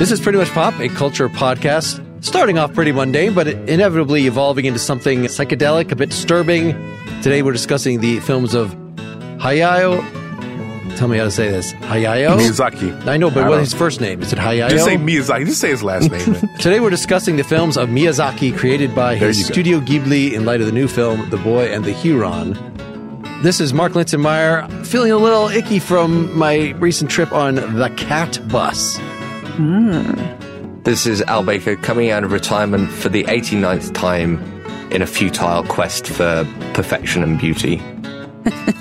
This is Pretty Much Pop, a culture podcast, starting off pretty mundane, but inevitably evolving into something psychedelic, a bit disturbing. Today we're discussing the films of Hayao. Tell me how to say this. Hayao? Miyazaki. I know, but I what's don't- his first name? Is it Hayao? Just say Miyazaki. Just say his last name. Today we're discussing the films of Miyazaki created by There his. Studio Ghibli in light of the new film The Boy and the Heron. This is Mark Linsenmayer, feeling a little icky from my recent trip on the Cat Bus. Hmm. This is Al Baker coming out of retirement for the 89th time in a futile quest for perfection and beauty.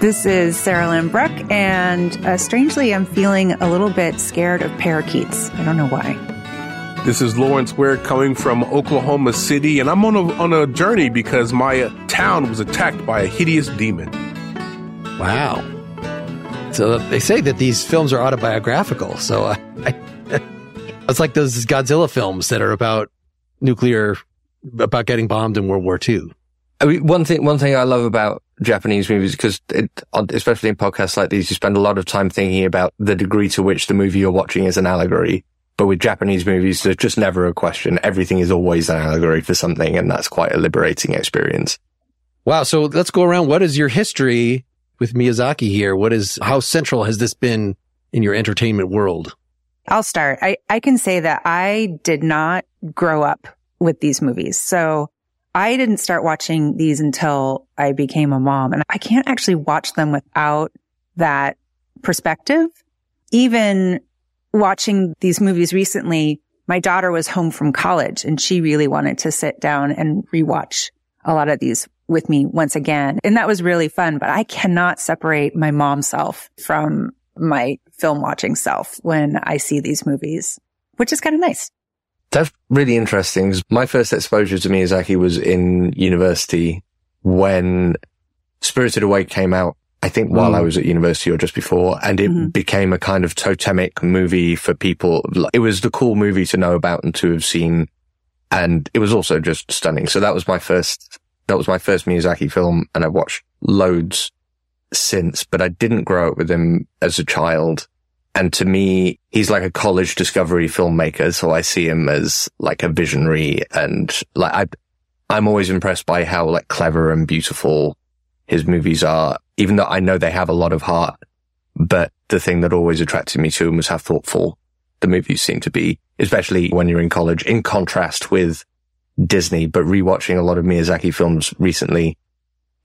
This is Sarahlyn Bruck, and uh, strangely, I'm feeling a little bit scared of parakeets. I don't know why. this is Lawrence Ware coming from Oklahoma City, and I'm on a on a journey because my uh, town was attacked by a hideous demon. Wow. So they say that these films are autobiographical. So uh, I, it's like those Godzilla films that are about nuclear, about getting bombed in World War II. I mean, one thing, one thing I love about Japanese movies, because it, especially in podcasts like these, you spend a lot of time thinking about the degree to which the movie you're watching is an allegory. But with Japanese movies, there's just never a question. Everything is always an allegory for something, and that's quite a liberating experience. Wow. So let's go around. What is your history with Miyazaki here? What is, how central has this been in your entertainment world? I'll start. I, I can say that I did not grow up with these movies. So I didn't start watching these until I became a mom. And I can't actually watch them without that perspective. Even watching these movies recently, my daughter was home from college and she really wanted to sit down and rewatch a lot of these with me once again. And that was really fun, but I cannot separate my mom self from my film watching self when I see these movies, which is kind of nice. That's really interesting. My first exposure to Miyazaki was in university when Spirited Away came out. I think while I was at university or just before, and it Mhm. became a kind of totemic movie for people. It was the cool movie to know about and to have seen. And it was also just stunning. So that was my first, that was my first Miyazaki film. And I've watched loads since, but I didn't grow up with him as a child. And to me, he's like a college discovery filmmaker. So I see him as like a visionary and like I, I'm always impressed by how like clever and beautiful his movies are, even though I know they have a lot of heart. But the thing that always attracted me to him was how thoughtful the movies seem to be, especially when you're in college, in contrast with Disney. But rewatching a lot of Miyazaki films recently,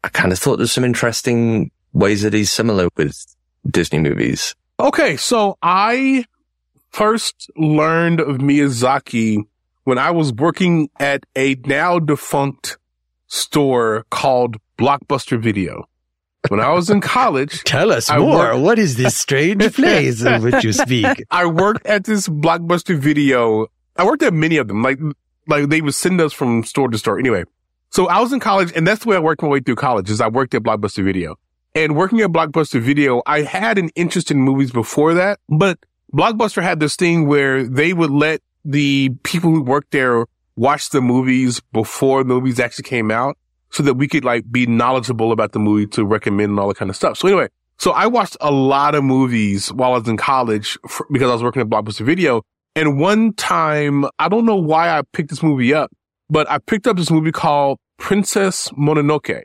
I kind of thought there's some interesting ways that he's similar with Disney movies. Okay, so I first learned of Miyazaki when I was working at a now defunct store called Blockbuster Video. When I was in college, Tell us I more. work- What is this strange place of which you speak? I worked at this Blockbuster Video. I worked at many of them. Like, like they would send us from store to store. Anyway, so I was in college and that's the way I worked my way through college is I worked at Blockbuster Video. And working at Blockbuster Video, I had an interest in movies before that, but Blockbuster had this thing where they would let the people who worked there watch the movies before the movies actually came out so that we could like be knowledgeable about the movie to recommend and all that kind of stuff. So anyway, so I watched a lot of movies while I was in college for, because I was working at Blockbuster Video. And one time, I don't know why I picked this movie up, but I picked up this movie called Princess Mononoke.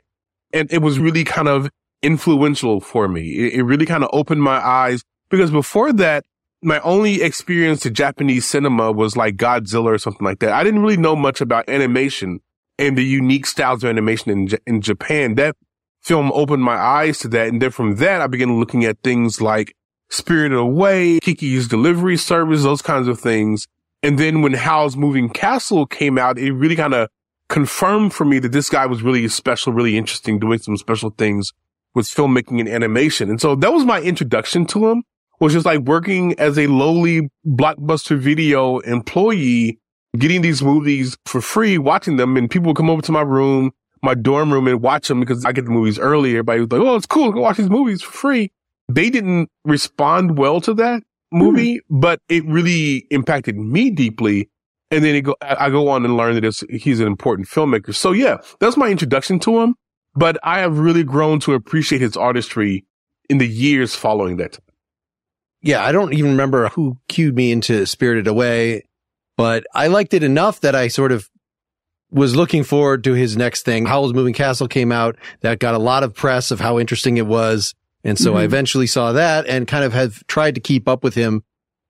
And it was really kind of influential for me. It, it really kind of opened my eyes because before that, my only experience to Japanese cinema was like Godzilla or something like that. I didn't really know much about animation and the unique styles of animation in, J- in Japan. That film opened my eyes to that. And then from that, I began looking at things like Spirited Away, Kiki's Delivery Service, those kinds of things. And then when Howl's Moving Castle came out, it really kind of confirmed for me that this guy was really special, really interesting, doing some special things with filmmaking and animation. And so that was my introduction to him, was just like working as a lowly blockbuster video employee, getting these movies for free, watching them. And people would come over to my room, my dorm room and watch them because I get the movies early. Everybody was like, Oh, it's cool. Go watch these movies for free. They didn't respond well to that movie, hmm. but it really impacted me deeply. And then it go, I go on and learn that it's, he's an important filmmaker. So yeah, that's my introduction to him. But I have really grown to appreciate his artistry in the years following that. Yeah, I don't even remember who cued me into Spirited Away, but I liked it enough that I sort of was looking forward to his next thing. Howl's Moving Castle came out that got a lot of press of how interesting it was. And so I Mhm. eventually saw that and kind of have tried to keep up with him,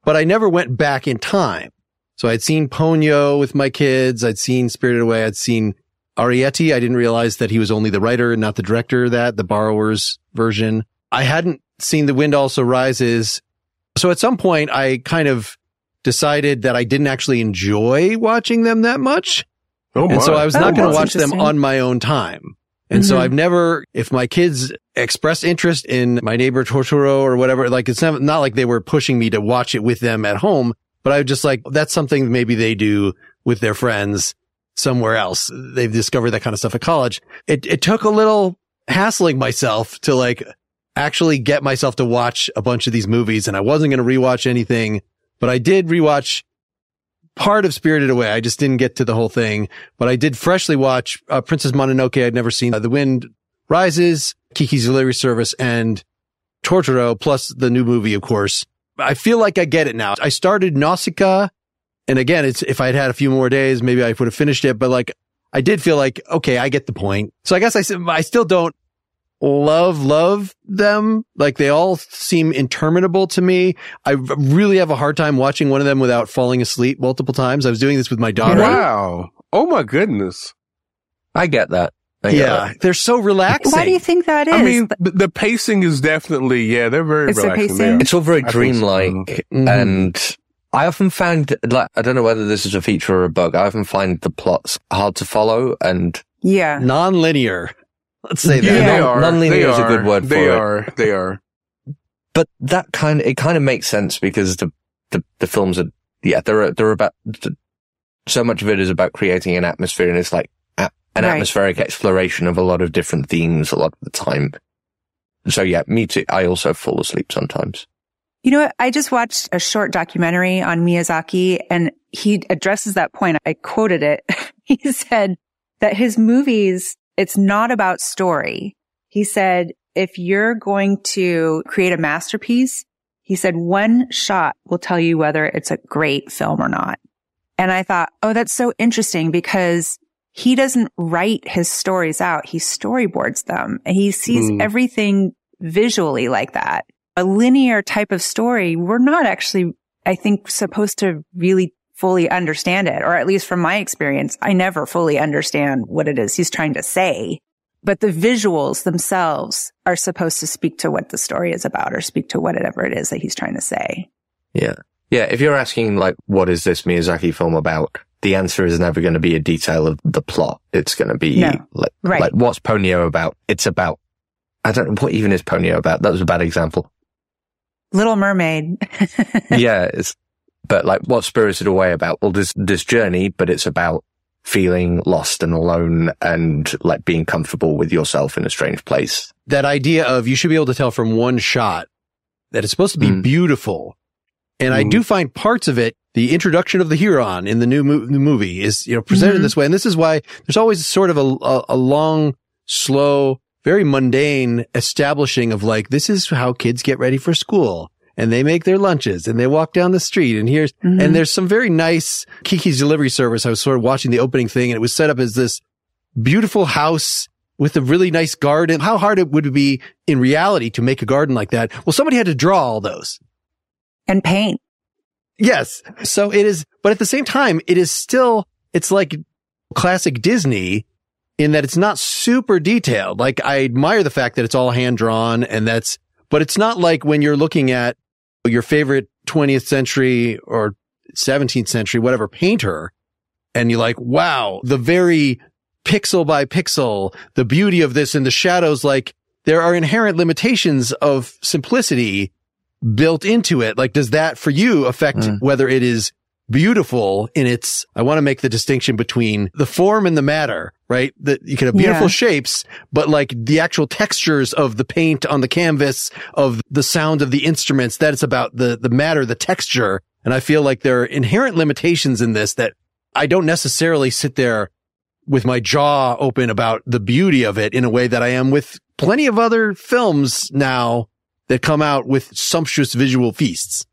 but I never went back in time. So I'd seen Ponyo with my kids. I'd seen Spirited Away. I'd seen Arrietty. I didn't realize that he was only the writer and not the director of that, the borrower's version. I hadn't seen The Wind Also Rises. So at some point I kind of decided that I didn't actually enjoy watching them that much. Oh And so I was Oh, not going to watch them on my own time. And so Mhm. I've never, if my kids expressed interest in my neighbor Totoro or whatever, like it's not, not like they were pushing me to watch it with them at home, but I was just like, that's something maybe they do with their friends somewhere else. They've discovered that kind of stuff at college. It, it took a little hassling myself to like actually get myself to watch a bunch of these movies and I wasn't going to rewatch anything, but I did rewatch part of Spirited Away. I just didn't get to the whole thing, but I did freshly watch uh, Princess Mononoke. I'd never seen uh, The Wind Rises, Kiki's Delivery Service, and Tortoro, plus the new movie, of course. I feel like I get it now. I started Nausicaa, and again, it's if I'd had a few more days, maybe I would have finished it. But like, I did feel like okay, I get the point. So I guess I, I still don't love love them. Like they all seem interminable to me. I really have a hard time watching one of them without falling asleep multiple times. I was doing this with my daughter. Wow. Oh my goodness. I get that. I get Yeah, that. they're so relaxing. Why do you think that is? I mean, the, the pacing is definitely, yeah, they're very It's the relaxing. pacing? It's all very I think so. dreamlike, Mhm. and I often find like I don't know whether this is a feature or a bug. I often find the plots hard to follow, and yeah. non-linear. Let's say that. Yeah. they Non- are. non-linear They is a good word They for it. are. They are. but that kind of it kind of makes sense because the the, the films are yeah they're they're about so much of it is about creating an atmosphere, and it's like a, an Right. atmospheric exploration of a lot of different themes a lot of the time. So yeah, me too. I also fall asleep sometimes. You know? I just watched a short documentary on Miyazaki and he addresses that point. I quoted it. he said that his movies, it's not about story. He said, if you're going to create a masterpiece, he said one shot will tell you whether it's a great film or not. And I thought, oh, that's so interesting because he doesn't write his stories out. He storyboards them and he sees Mm. everything visually like that a linear type of story, we're not actually, I think, supposed to really fully understand it. Or at least from my experience, I never fully understand what it is he's trying to say. But the visuals themselves are supposed to speak to what the story is about or speak to whatever it is that he's trying to say. Yeah. Yeah. If you're asking like, what is this Miyazaki film about? The answer is never going to be a detail of the plot. It's going to be No. like, Right. like, what's Ponyo about? It's about, I don't know, what even is Ponyo about? That was a bad example. Little Mermaid. yeah. It's, but like, what's Spirited Away about? Well, this, this journey, but it's about feeling lost and alone and like being comfortable with yourself in a strange place. that idea of you should be able to tell from one shot that it's supposed to be Mm. beautiful. And I Mm. do find parts of it, the introduction of the Heron in the new, mo- new movie is, you know, presented Mhm. this way. And this is why there's always sort of a, a, a long, slow, very mundane establishing of like, this is how kids get ready for school. And they make their lunches and they walk down the street and here's, Mhm. and there's some very nice Kiki's delivery service. I was sort of watching the opening thing and it was set up as this beautiful house with a really nice garden. How hard it would be in reality to make a garden like that? Well, somebody had to draw all those. and paint. Yes. So it is, but at the same time, it is still, it's like classic Disney in that it's not super detailed. Like I admire the fact that it's all hand drawn and that's, but it's not like when you're looking at your favorite 20th century or 17th century, whatever painter, and you're like, wow, the very pixel by pixel, the beauty of this and the shadows, like there are inherent limitations of simplicity built into it. Like, does that for you affect Mm. whether it is beautiful in its, I want to make the distinction between the form and the matter, right? That you can have beautiful Yeah. shapes, but like the actual textures of the paint on the canvas of the sound of the instruments, that it's about the, the matter, the texture. And I feel like there are inherent limitations in this that I don't necessarily sit there with my jaw open about the beauty of it in a way that I am with plenty of other films now that come out with sumptuous visual feasts.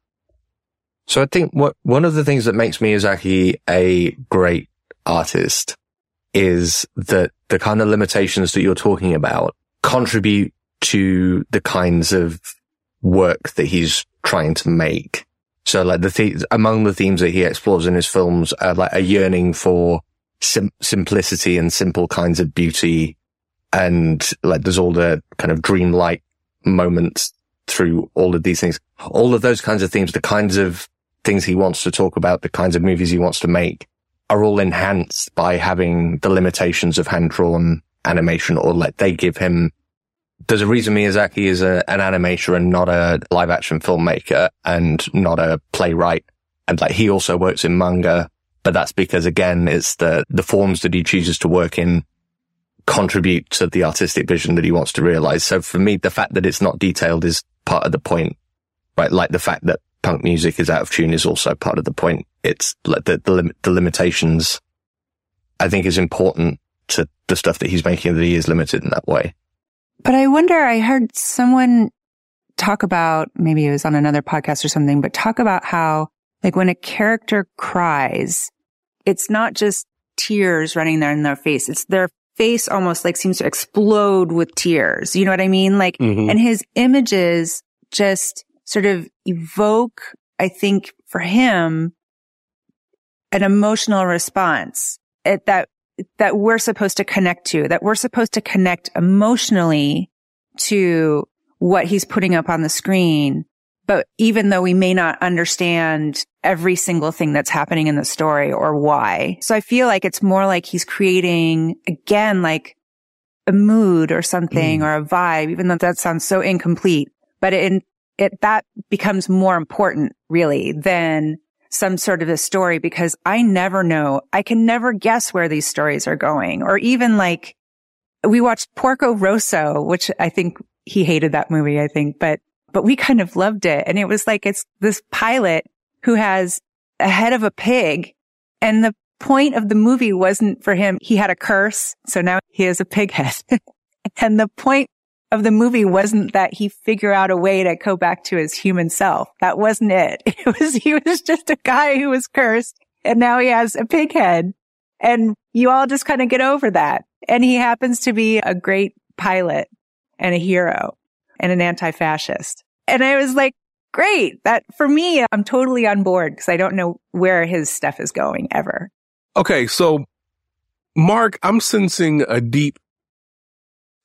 So I think what one of the things that makes Miyazaki a great artist is that the kind of limitations that you're talking about contribute to the kinds of work that he's trying to make. So like the th- among the themes that he explores in his films are like a yearning for sim- simplicity and simple kinds of beauty. And like there's all the kind of dreamlike moments through all of these things. All of those kinds of themes, the kinds of things he wants to talk about, the kinds of movies he wants to make are all enhanced by having the limitations of hand drawn animation or like they give him there's a reason Miyazaki is a, an animator and not a live action filmmaker and not a playwright. And like he also works in manga, but that's because again, it's the, the forms that he chooses to work in contribute to the artistic vision that he wants to realize. So for me, the fact that it's not detailed is part of the point, right? Like the fact that punk music is out of tune is also part of the point. It's like the, the, the limitations I think is important to the stuff that he's making that he is limited in that way. But I wonder, I heard someone talk about, maybe it was on another podcast or something, but talk about how like when a character cries, it's not just tears running there in their face. It's their face almost like seems to explode with tears. You know what I mean? Like, Mhm. and his images just sort of evoke, I think for him, an emotional response at that that we're supposed to connect to, that we're supposed to connect emotionally to what he's putting up on the screen. But even though we may not understand every single thing that's happening in the story or why. So I feel like it's more like he's creating again, like a mood or something mm. or a vibe, even though that sounds so incomplete, but it, it, that becomes more important really than some sort of a story because I never know. I can never guess where these stories are going or even like we watched Porco Rosso, which I think he hated that movie, I think, but, but we kind of loved it. And it was like, it's this pilot who has a head of a pig and the point of the movie wasn't for him. He had a curse. So now he has a pig head. and the point of the movie wasn't that he figure out a way to go back to his human self. That wasn't it. It was, he was just a guy who was cursed and now he has a pig head and you all just kind of get over that. And he happens to be a great pilot and a hero and an anti-fascist. And I was like, great. That for me, I'm totally on board because I don't know where his stuff is going ever. Okay, so Mark, I'm sensing a deep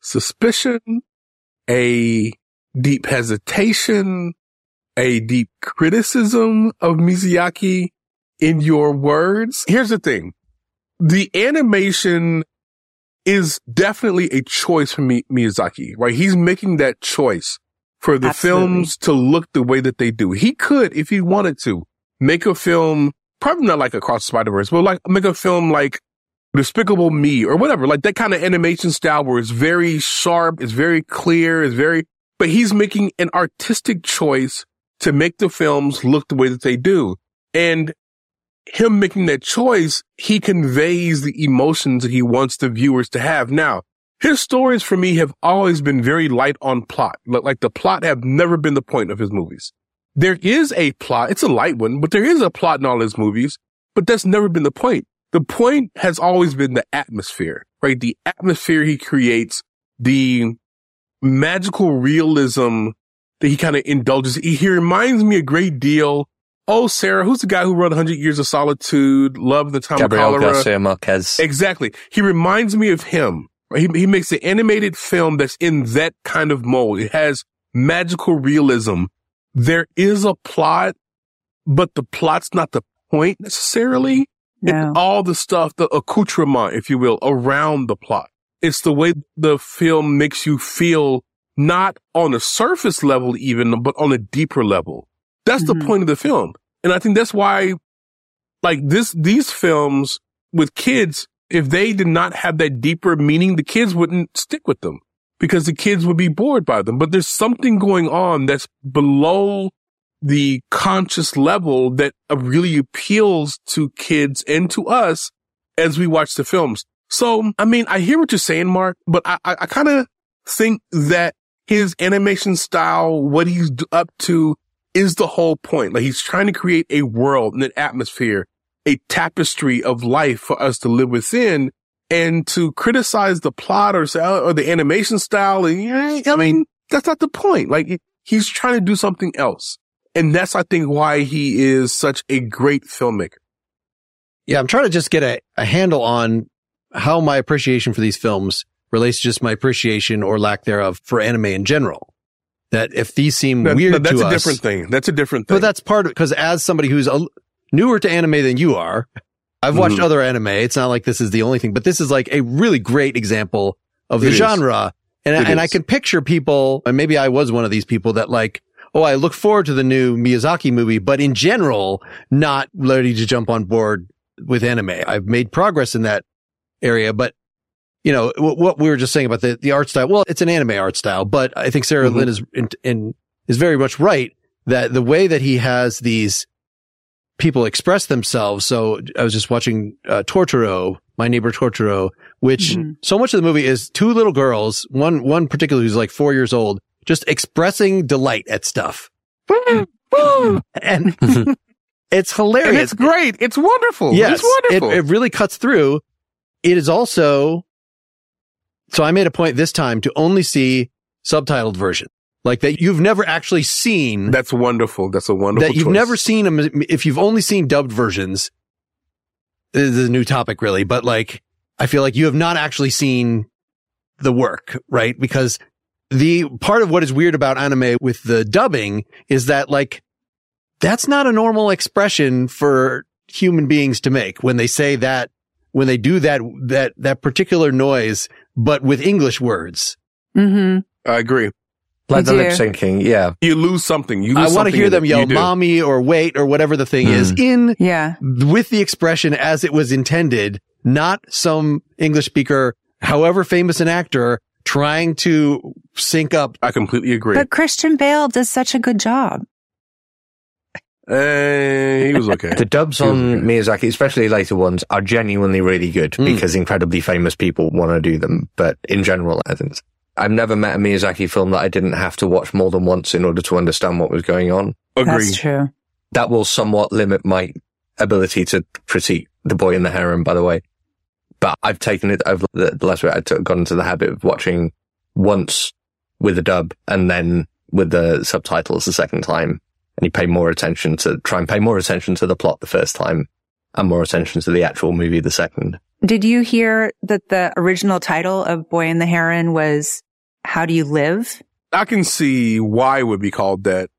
suspicion, a deep hesitation, a deep criticism of Miyazaki in your words. Here's the thing. The animation is definitely a choice for Mi- Miyazaki, right? He's making that choice for the Absolutely. films to look the way that they do. He could, if he wanted to, make a film, probably not like Across the Spider-Verse, but like make a film like Despicable Me or whatever, like that kind of animation style where it's very sharp, it's very clear, it's very, but he's making an artistic choice to make the films look the way that they do. And him making that choice, he conveys the emotions that he wants the viewers to have. Now, his stories for me have always been very light on plot. Like the plot have never been the point of his movies. There is a plot. It's a light one, but there is a plot in all his movies, but that's never been the point. The point has always been the atmosphere, right? The atmosphere he creates, the magical realism that he kind of indulges. He, he reminds me a great deal. Oh, Sarah, who's the guy who wrote 100 Years of Solitude, Love the Time Gabriel of Cholera? Garcia Marquez. Exactly. He reminds me of him. He, he makes an animated film that's in that kind of mold. It has magical realism. There is a plot, but the plot's not the point necessarily. No. It's all the stuff, the accoutrement, if you will, around the plot. It's the way the film makes you feel not on a surface level even, but on a deeper level. That's the Mhm. point of the film. And I think that's why, like this, these films with kids, if they did not have that deeper meaning, the kids wouldn't stick with them because the kids would be bored by them. But there's something going on that's below the conscious level that really appeals to kids and to us as we watch the films. So, I mean, I hear what you're saying, Mark, but I, I, I kind of think that his animation style, what he's up to is the whole point. Like he's trying to create a world and an atmosphere, a tapestry of life for us to live within and to criticize the plot or, or the animation style. And, I mean, that's not the point. Like he's trying to do something else. And that's, I think, why he is such a great filmmaker. Yeah, I'm trying to just get a, a handle on how my appreciation for these films relates to just my appreciation or lack thereof for anime in general. That if these seem That- weird that's to a us, different thing. That's a different thing. but that's part of because as somebody who's a, newer to anime than you are, I've watched Mhm. other anime. It's not like this is the only thing, but this is like a really great example of the It is. genre. And, It and I can picture people, and maybe I was one of these people that like, oh, I look forward to the new Miyazaki movie, but in general, not ready to jump on board with anime. I've made progress in that area, but you know, wh- what we were just saying about the, the art style. Well, it's an anime art style, but I think Sarah Mhm. Lynn is in, in, is very much right that the way that he has these people express themselves. So I was just watching, uh, Tortoro, my neighbor Torturo, which Mhm. so much of the movie is two little girls, one, one particular who's like four years old, just expressing delight at stuff. and it's hilarious. and it's great. It's wonderful. Yes, It's wonderful. It, it really cuts through. It is also, so I made a point this time to only see subtitled version, like that you've never actually seen, That's wonderful. That's a wonderful that you've choice. never seen them. If you've only seen dubbed versions, this is a new topic really, but like, I feel like you have not actually seen the work, right? Because the part of what is weird about anime with the dubbing is that like, that's not a normal expression for human beings to make when they say that, when they do that, that, that particular noise, but with English words. mm-hmm. I agree. Like the lip syncing, yeah. You lose something. You I want to hear them yell mommy or wait or whatever the thing is Hmm. in Yeah. with the expression as it was intended, not some English speaker, however famous an actor, trying to sync up. I completely agree. But Christian Bale does such a good job. Eh, he was okay. The dubs on good. Miyazaki, especially later ones, are genuinely really good Mm. because incredibly famous people want to do them. But in general, I think I've never met a Miyazaki film that I didn't have to watch more than once in order to understand what was going on. Agree. That's true. That will somewhat limit my ability to critique The Boy in the Heron, by the way. But I've taken it over the, the last week. I took, got into the habit of watching once with a dub and then with the subtitles the second time. And you pay more attention to try and pay more attention to the plot the first time and more attention to the actual movie the second. Did you hear that the original title of Boy and the Heron was How Do You Live? I can see why it would be called that.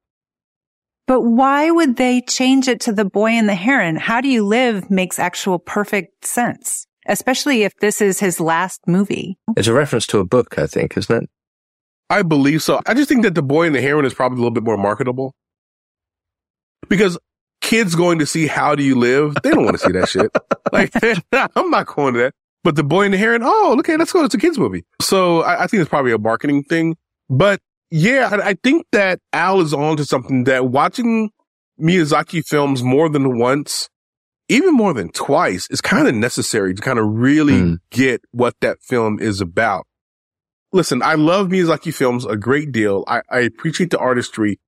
But why would they change it to the boy and the heron? How do you live makes actual perfect sense, especially if this is his last movie. It's a reference to a book, I think, isn't it? I believe so. I just think that the boy and the heron is probably a little bit more marketable because kids going to see How Do You Live? They don't want to see that shit. Like, I'm not going to that. But the boy and the heron, oh, okay, let's go. It's a kids movie. So I, I think it's probably a marketing thing. But yeah, I, I think that Al is on to something that watching Miyazaki films more than once, even more than twice, is kind of necessary to kind of really Mm. get what that film is about. Listen, I love Miyazaki films a great deal. I, I appreciate the artistry,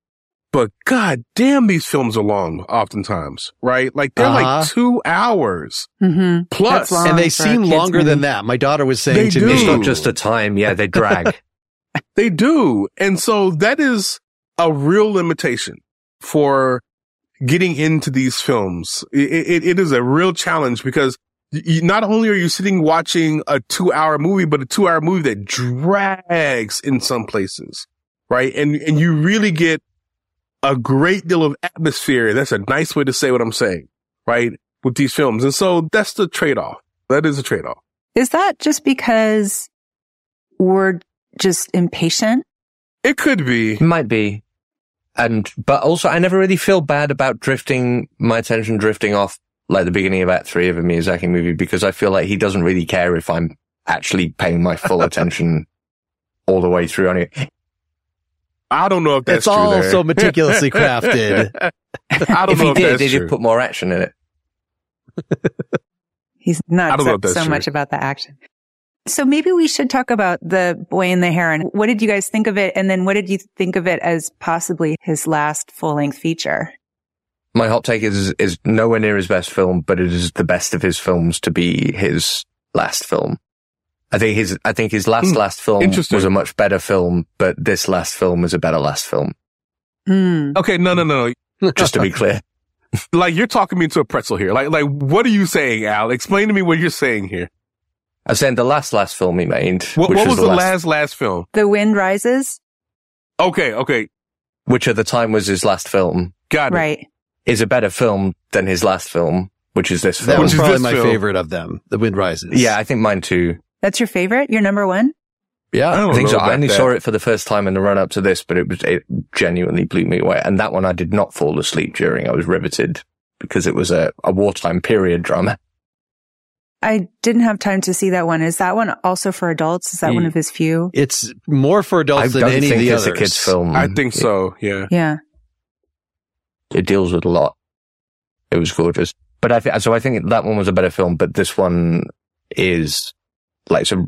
but god damn, these films are long oftentimes, right? Like they're Uh-huh. like two hours Mm-hmm. plus. And they seem kids' longer than that. My daughter was saying They to do. me, It's not just a time. Yeah, they drag. They do. And so that is a real limitation for getting into these films. It, it, it is a real challenge because you, not only are you sitting watching a two hour movie, but a two hour movie that drags in some places, right? And, and you really get a great deal of atmosphere. That's a nice way to say what I'm saying, right? With these films. And so that's the trade off. That is a trade off. Is that just because we're just impatient? It could be. Might be. And, but also I never really feel bad about drifting, my attention drifting off like the beginning of Act 3 of a Miyazaki movie because I feel like he doesn't really care if I'm actually paying my full attention all the way through. on it. I don't know if that's It's all there. so meticulously crafted. I don't if know he if did, that's they true. just put more action in it. He's not so, so much about the action. So maybe we should talk about the boy and the heron. What did you guys think of it? And then what did you think of it as possibly his last full length feature? My hot take is is nowhere near his best film, but it is the best of his films to be his last film. I think his I think his last Hmm. last film was a much better film, but this last film is a better last film. Hmm. Okay, no, no, no, no. Just to be clear. Like you're talking me into a pretzel here. Like, like what are you saying, Al? Explain to me what you're saying here. I'm saying the last last film he made, What, which what was the last, last last film? The wind rises. Okay, okay, which at the time was his last film, got it. Right. is a better film than his last film, which is this film. That film. was is probably my film? favorite of them. The Wind Rises. yeah, I think mine too. That's your favorite? Your number one? Yeah. I don't I think know so. I only that. saw it for the first time in the run up to this, but it was it genuinely blew me away. And that one I did not fall asleep during. I was riveted because it was a, a wartime period drama. I didn't have time to see that one. Is that one also for adults? Is that one mm. of his few? It's more for I adults than any of the it's others. a kids film. I think so. Yeah. Yeah. It, it deals with a lot. It was gorgeous, but I think so. I think that one was a better film, but this one is like so.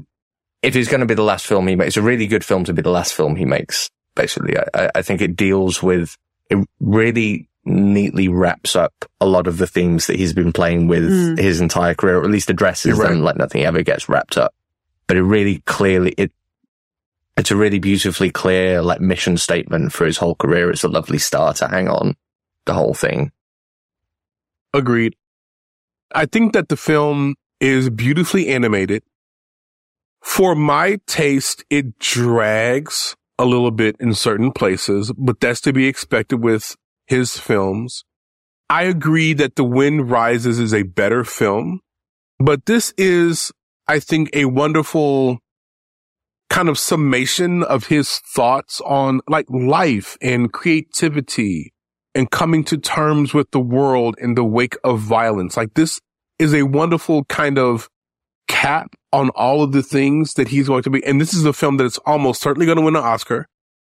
If it's going to be the last film he makes, it's a really good film to be the last film he makes. Basically, I, I- I think it deals with it really neatly wraps up a lot of the themes that he's been playing with Mm. his entire career, or at least addresses right. them like nothing ever gets wrapped up. But it really clearly it it's a really beautifully clear like mission statement for his whole career. It's a lovely star to hang on the whole thing. Agreed. I think that the film is beautifully animated. For my taste, it drags a little bit in certain places, but that's to be expected with his films. I agree that The Wind Rises is a better film, but this is, I think, a wonderful kind of summation of his thoughts on like life and creativity and coming to terms with the world in the wake of violence. Like this is a wonderful kind of cap on all of the things that he's going to be. And this is a film that is almost certainly going to win an Oscar.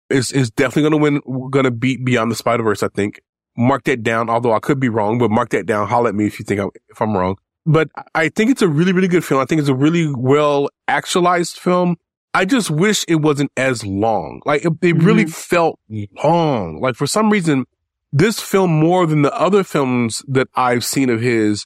Is is definitely going to win, going to beat Beyond the Spider Verse. I think. Mark that down. Although I could be wrong, but mark that down. Holler at me if you think I, if I'm wrong. But I think it's a really, really good film. I think it's a really well actualized film. I just wish it wasn't as long. Like it, it really mm-hmm. felt long. Like for some reason, this film more than the other films that I've seen of his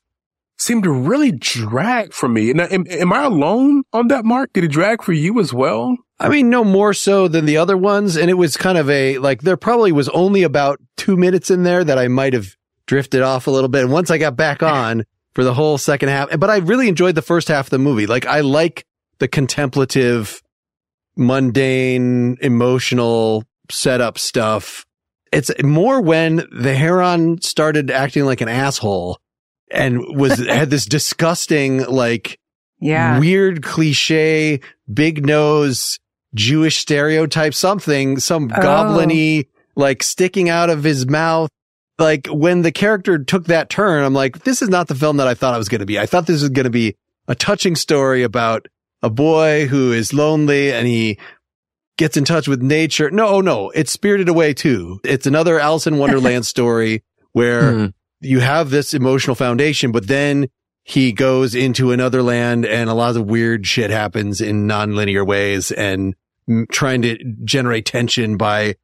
seemed to really drag for me. And am, am I alone on that mark? Did it drag for you as well? I mean, no more so than the other ones. And it was kind of a, like, there probably was only about two minutes in there that I might have drifted off a little bit. And once I got back on for the whole second half, but I really enjoyed the first half of the movie. Like, I like the contemplative, mundane, emotional setup stuff. It's more when the Heron started acting like an asshole and was, had this disgusting, like, Yeah. weird cliche, big nose, Jewish stereotype, something, some Oh. goblin-y, like sticking out of his mouth. Like when the character took that turn, I'm like, this is not the film that I thought it was going to be. I thought this was going to be a touching story about a boy who is lonely and he gets in touch with nature. No, no, it's Spirited Away too. It's another Alice in Wonderland story where Hmm. you have this emotional foundation, but then he goes into another land and a lot of weird shit happens in nonlinear ways and trying to generate tension by,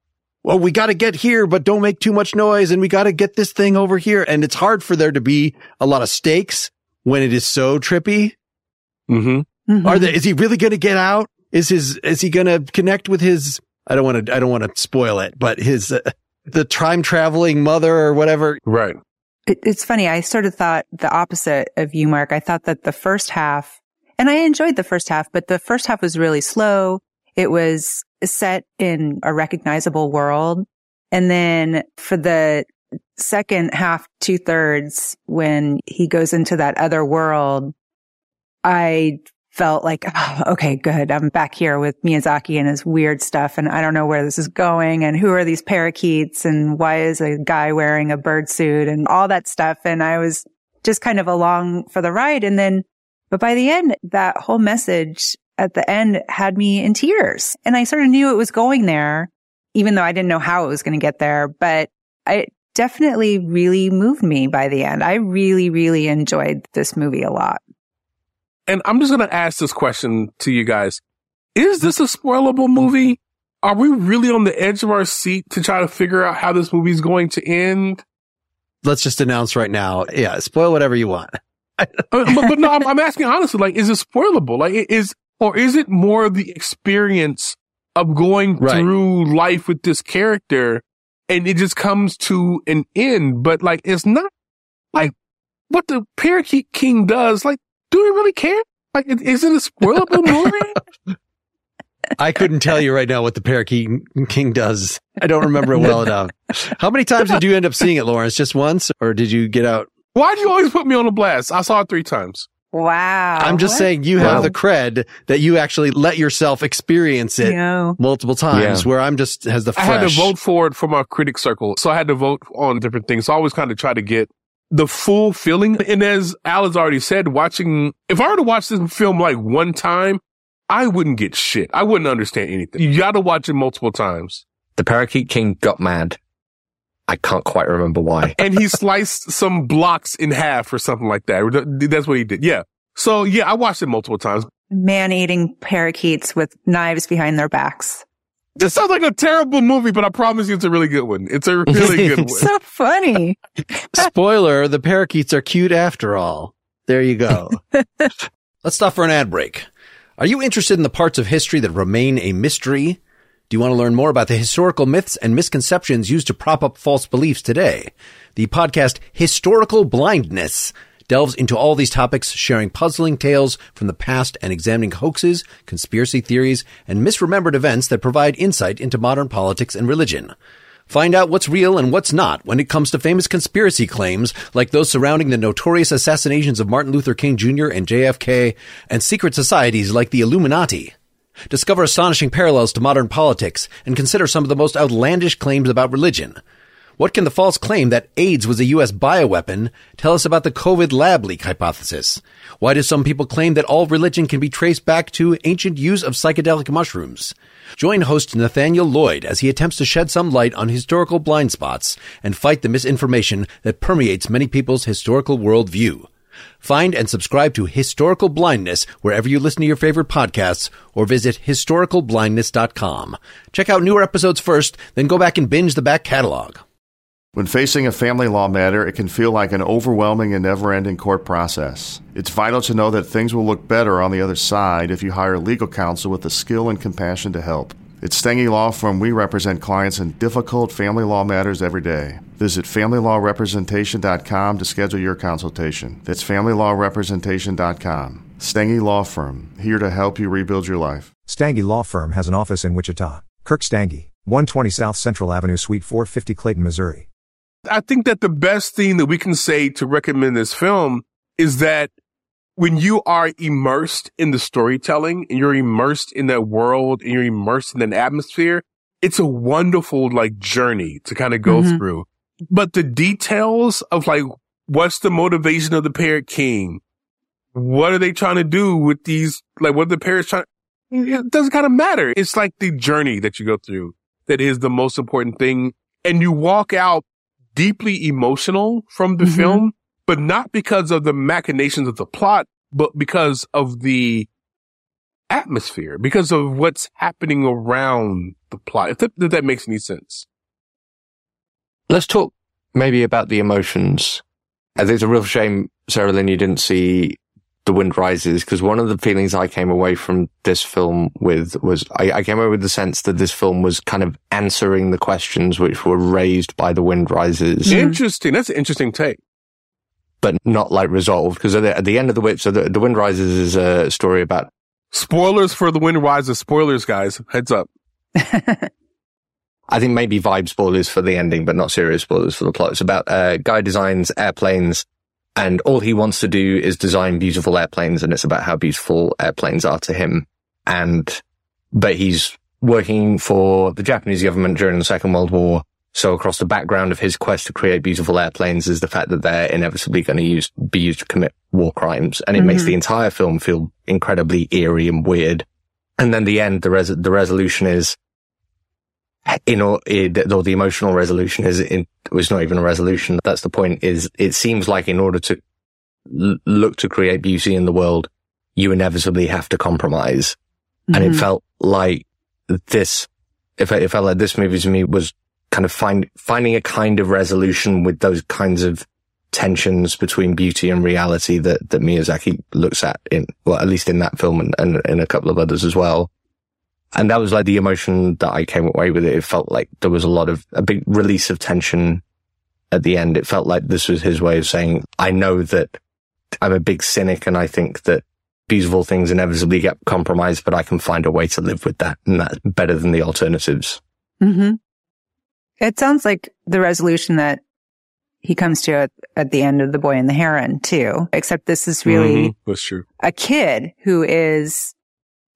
well, we got to get here, but don't make too much noise. And we got to get this thing over here. And it's hard for there to be a lot of stakes when it is so trippy. Mm-hmm. Mhm. Are there, is he really going to get out? Is his, is he going to connect with his, I don't want to, I don't want to spoil it, but his, uh, the time traveling mother or whatever. Right. It, it's funny. I sort of thought the opposite of you, Mark. I thought that the first half, and I enjoyed the first half, but the first half was really slow. It was set in a recognizable world. And then for the second half, two thirds, when he goes into that other world, I felt like, oh, okay, good. I'm back here with Miyazaki and his weird stuff. And I don't know where this is going. And who are these parakeets? And why is a guy wearing a bird suit and all that stuff? And I was just kind of along for the ride. And then, but by the end, that whole message at the end had me in tears. And I sort of knew it was going there, even though I didn't know how it was going to get there. But it definitely really moved me by the end. I really, really enjoyed this movie a lot. and I'm just going to ask this question to you guys. Is this a spoilable movie? Are we really on the edge of our seat to try to figure out how this movie is going to end? Let's just announce right now. Yeah, spoil whatever you want. Uh, but, but, no, I'm, I'm, asking honestly, like, is it spoilable? Like, is, or is it more the experience of going right. through life with this character and it just comes to an end? But like, it's not like what the Parakeet King does. Like, do we really care? Like, is it a spoilable movie? I couldn't tell you right now what the Parakeet King does. I don't remember it well enough. How many times did you end up seeing it, Lawrence? Just once, or did you get out? Why do you always put me on a blast? I saw it three times. Wow. I'm just what? saying you have wow. the cred that you actually let yourself experience it yeah. multiple times yeah. where I'm just has the fresh. I had to vote for it from our critic circle. So I had to vote on different things. So I always kind of try to get the full feeling. And as Al has already said, watching, if I were to watch this film like one time, I wouldn't get shit. I wouldn't understand anything. You gotta watch it multiple times. The Parakeet King got mad. I can't quite remember why. and he sliced some blocks in half or something like that. That's what he did. Yeah. So yeah, I watched it multiple times. Man eating parakeets with knives behind their backs. This sounds like a terrible movie, but I promise you it's a really good one. It's a really good one. so funny. Spoiler, the parakeets are cute after all. There you go. Let's stop for an ad break. Are you interested in the parts of history that remain a mystery? Do you want to learn more about the historical myths and misconceptions used to prop up false beliefs today? The podcast Historical Blindness delves into all these topics, sharing puzzling tales from the past and examining hoaxes, conspiracy theories, and misremembered events that provide insight into modern politics and religion. Find out what's real and what's not when it comes to famous conspiracy claims like those surrounding the notorious assassinations of Martin Luther King Jr. and JFK and secret societies like the Illuminati. Discover astonishing parallels to modern politics and consider some of the most outlandish claims about religion. What can the false claim that AIDS was a U.S. bioweapon tell us about the COVID lab leak hypothesis? Why do some people claim that all religion can be traced back to ancient use of psychedelic mushrooms? Join host Nathaniel Lloyd as he attempts to shed some light on historical blind spots and fight the misinformation that permeates many people's historical worldview. Find and subscribe to Historical Blindness wherever you listen to your favorite podcasts or visit historicalblindness.com. Check out newer episodes first, then go back and binge the back catalog. When facing a family law matter, it can feel like an overwhelming and never ending court process. It's vital to know that things will look better on the other side if you hire legal counsel with the skill and compassion to help. At Stange Law Firm, we represent clients in difficult family law matters every day. Visit FamilyLawRepresentation.com to schedule your consultation. That's FamilyLawRepresentation.com. Stange Law Firm, here to help you rebuild your life. Stange Law Firm has an office in Wichita. Kirk Stange, 120 South Central Avenue, Suite 450, Clayton, Missouri. I think that the best thing that we can say to recommend this film is that when you are immersed in the storytelling and you're immersed in that world and you're immersed in that atmosphere, it's a wonderful like journey to kind of go mm-hmm. through. But the details of like, what's the motivation of the parrot king? What are they trying to do with these? Like, what the parrots trying? It doesn't kind of matter. It's like the journey that you go through that is the most important thing. And you walk out deeply emotional from the mm-hmm. film, but not because of the machinations of the plot, but because of the atmosphere, because of what's happening around the plot. If that, if that makes any sense. Let's talk maybe about the emotions. I think it's a real shame, Sarah Lynn, you didn't see the Wind Rises, because one of the feelings I came away from this film with was I, I, came away with the sense that this film was kind of answering the questions which were raised by The Wind Rises. Interesting. That's an interesting take. But not like resolved, because at, at the, end of the whip, so the, the Wind Rises is a story about. Spoilers for The Wind Rises. Spoilers, guys. Heads up. I think maybe vibe spoilers for the ending, but not serious spoilers for the plot. It's about uh, guy designs airplanes and all he wants to do is design beautiful airplanes. And it's about how beautiful airplanes are to him. And, but he's working for the Japanese government during the Second World War. So across the background of his quest to create beautiful airplanes is the fact that they're inevitably going to use, be used to commit war crimes. And it mm-hmm. makes the entire film feel incredibly eerie and weird. And then the end, the res- the resolution is in or, or the emotional resolution is in, was not even a resolution. That's the point is it seems like in order to l- look to create beauty in the world, you inevitably have to compromise. And it Mhm. felt like this, if it felt like this movie to me was kind of find, finding a kind of resolution with those kinds of tensions between beauty and reality that, that Miyazaki looks at in, well, at least in that film and, and in a couple of others as well. And that was like the emotion that I came away with it. It felt like there was a lot of a big release of tension at the end. It felt like this was his way of saying, I know that I'm a big cynic and I think that beautiful things inevitably get compromised, but I can find a way to live with that. And that's better than the alternatives. hmm It sounds like the resolution that he comes to at, at the end of The Boy and the Heron too, except this is really Mhm. That's true. a kid who is